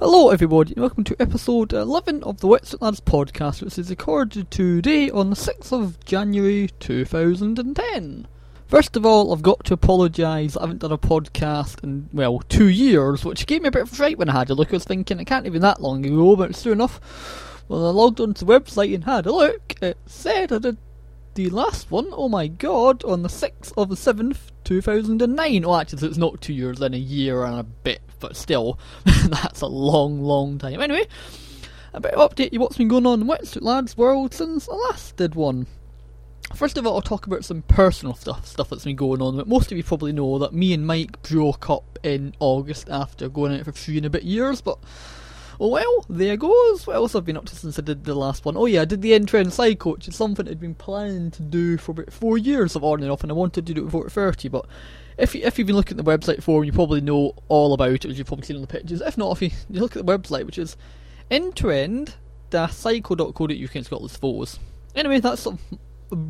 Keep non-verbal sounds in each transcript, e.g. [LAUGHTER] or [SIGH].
Hello, everybody, and welcome to episode 11 of the Wetsuit Lads podcast, which is recorded today on the 6th of January 2010. First of all, I've got to apologise, I haven't done a podcast in, well, two years, which gave me a bit of fright when I had a look. I was thinking, it can't even that long ago, but it's true enough. Well, I logged onto the website and had a look. It said I did the last one, oh my god, on the 6th of the 7th, 2009. Oh, actually, so it's not two years, then a year and a bit, but still, [LAUGHS] that's a long, long time. Anyway, a bit of update you what's been going on in Wetsuit Lads World since I last did one. First of all, I'll talk about some personal stuff, stuff that's been going on. But most of you probably know that me and Mike broke up in August after going out for three and a bit years, but Oh well, there goes. What else have I been up to since I did the last one? Oh yeah, I did the end-to-end cycle, which is something I'd been planning to do for about four years of on and off, and I wanted to do it before 30, but if, you, if you've been looking at the website for you probably know all about it, as you've probably seen on the pictures. If not, if you, you look at the website, which is end-to-end cycle.co.uk, it's got those photos. Anyway, that's sort of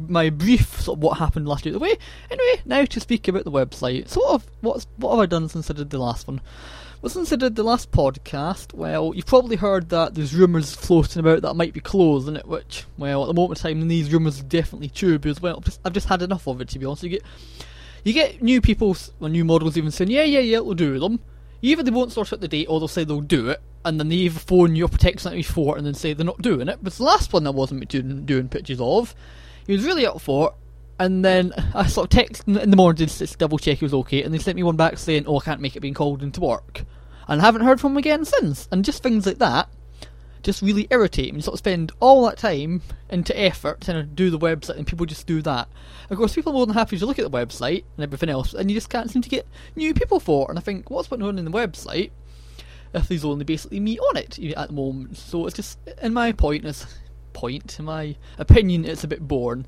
my brief sort of what happened last year the way. Anyway, now to speak about the website. Sort of what's what have I done since I did the last one? Well, since I did the last podcast, well, you've probably heard that there's rumours floating about that might be closing it, which, well, at the moment in time, these rumours are definitely true because, well, I've just, I've just had enough of it, to be honest. You get, you get new people, or new models even saying, yeah, yeah, yeah, we'll do them. Either they won't sort out the date, or they'll say they'll do it, and then they either phone you up text me for it and then say they're not doing it. But the last one I wasn't doing, doing pictures of, he was really up for it, and then [LAUGHS] I sort of texted in the morning to double check he was okay, and they sent me one back saying, "Oh, I can't make it being called into work," and I haven't heard from him again since. And just things like that just really irritate me. You sort of spend all that time into effort to do the website, and people just do that. Of course, people are more than happy to look at the website and everything else, and you just can't seem to get new people for it. And I think, what's going on in the website? If there's only basically me on it at the moment, so it's just, in my point, is point, in my opinion, it's a bit boring.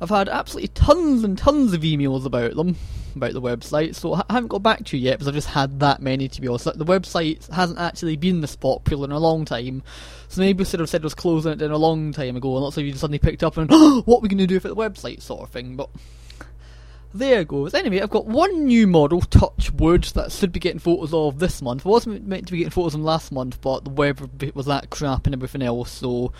I've had absolutely tons and tons of emails about them, about the website, so I haven't got back to you yet because I've just had that many to be honest. The website hasn't actually been this popular in a long time, so maybe we should have said it was closing it in a long time ago, and lots of you just suddenly picked up and, oh, [GASPS] what are we going to do for the website, sort of thing, but there goes. Anyway, I've got one new model, Touch Wood, that should be getting photos of this month. I wasn't meant to be getting photos of last month, but the weather was that crap and everything else, so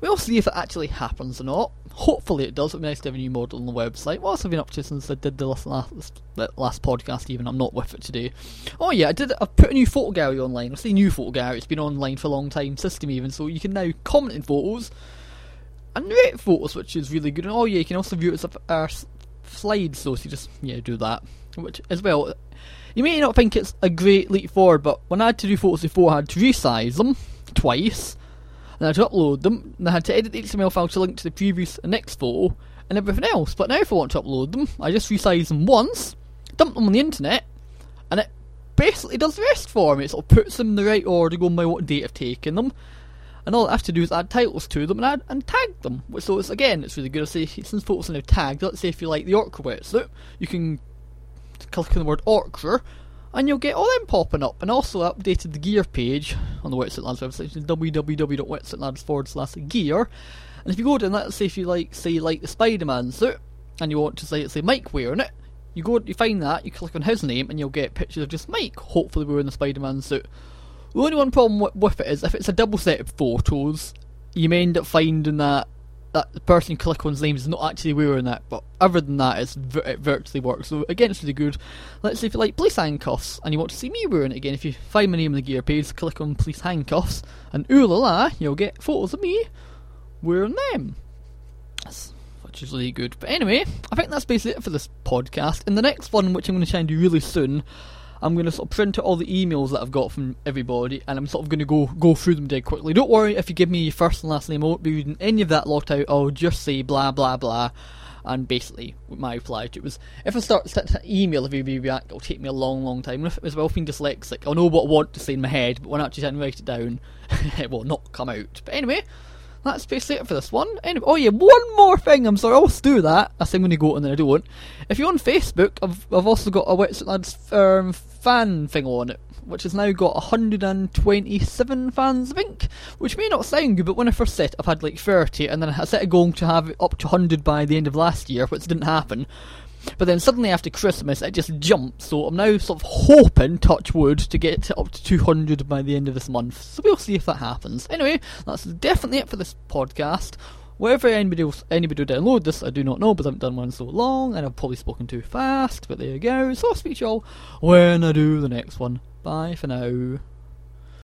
We'll see if it actually happens or not. Hopefully it does. It'd be nice to have a new model on the website. What else have been up to since I did the last, last, last podcast even? I'm not with it today. Oh yeah, I did. I put a new photo gallery online. I say new photo gallery. It's been online for a long time, system even, so you can now comment in photos and rate photos, which is really good. And oh yeah, you can also view it as our slides, so you just yeah do that, which as well. You may not think it's a great leap forward, but when I had to do photos before, I had to resize them twice and I had to upload them, and I had to edit the HTML file to link to the previous and next photo, and everything else. But now if I want to upload them, I just resize them once, dump them on the internet, and it basically does the rest for me. It sort of puts them in the right order, going by what date I've taken them. And all I have to do is add titles to them and add and tag them. So it's again, it's really good. Say since photos are now tagged. Let's say if you like the Orca wetsuit, you can click on the word Orca and you'll get all them popping up. And also updated the gear page on the Wetsuit Lads website, which is forward slash gear. And if you go to, let's say if you like, say, like the Spider-Man suit, and you want to say, say Mike wearing it, you go, you find that, you click on his name, and you'll get pictures of just Mike, hopefully wearing the Spider-Man suit. The only one problem with it is if it's a double set of photos, you may end up finding that that the person click on's name is not actually wearing that, but other than that, it's it virtually works. So again, it's really good. Let's say if you like police handcuffs and you want to see me wearing it again, if you find my name in the gear page, click on police handcuffs, and ooh la la, you'll get photos of me wearing them. That's which is really good. But anyway, I think that's basically it for this podcast. In the next one, which I'm going to try and do really soon, I'm going to sort of print out all the emails that I've got from everybody, and I'm sort of going to go go through them dead quickly. Don't worry if you give me your first and last name, I won't be reading any of that locked out. I'll just say blah blah blah, and basically my reply to it was if I start to email everybody back, it'll take me a long, long time. And if it was well being dyslexic, I'll know what I want to say in my head, but when I actually write it down, [LAUGHS] it will not come out. But anyway, that's basically it for this one. Anyway, oh yeah, one more thing. I'm sorry, I always do that. I say I'm go and then I don't. Want. If you're on Facebook, I've I've also got a Wetsuit Lads um, fan thing on it, which has now got 127 fans, I think. Which may not sound good, but when I first set, I've had like 30, and then I set a goal to have it up to 100 by the end of last year, which didn't happen. But then suddenly after Christmas, it just jumps. So I'm now sort of hoping, touch wood, to get up to 200 by the end of this month. So we'll see if that happens. Anyway, that's definitely it for this podcast. Whether anybody else, anybody will download this, I do not know, but I haven't done one so long, and I've probably spoken too fast. But there you go. So I'll speak to you all when I do the next one. Bye for now.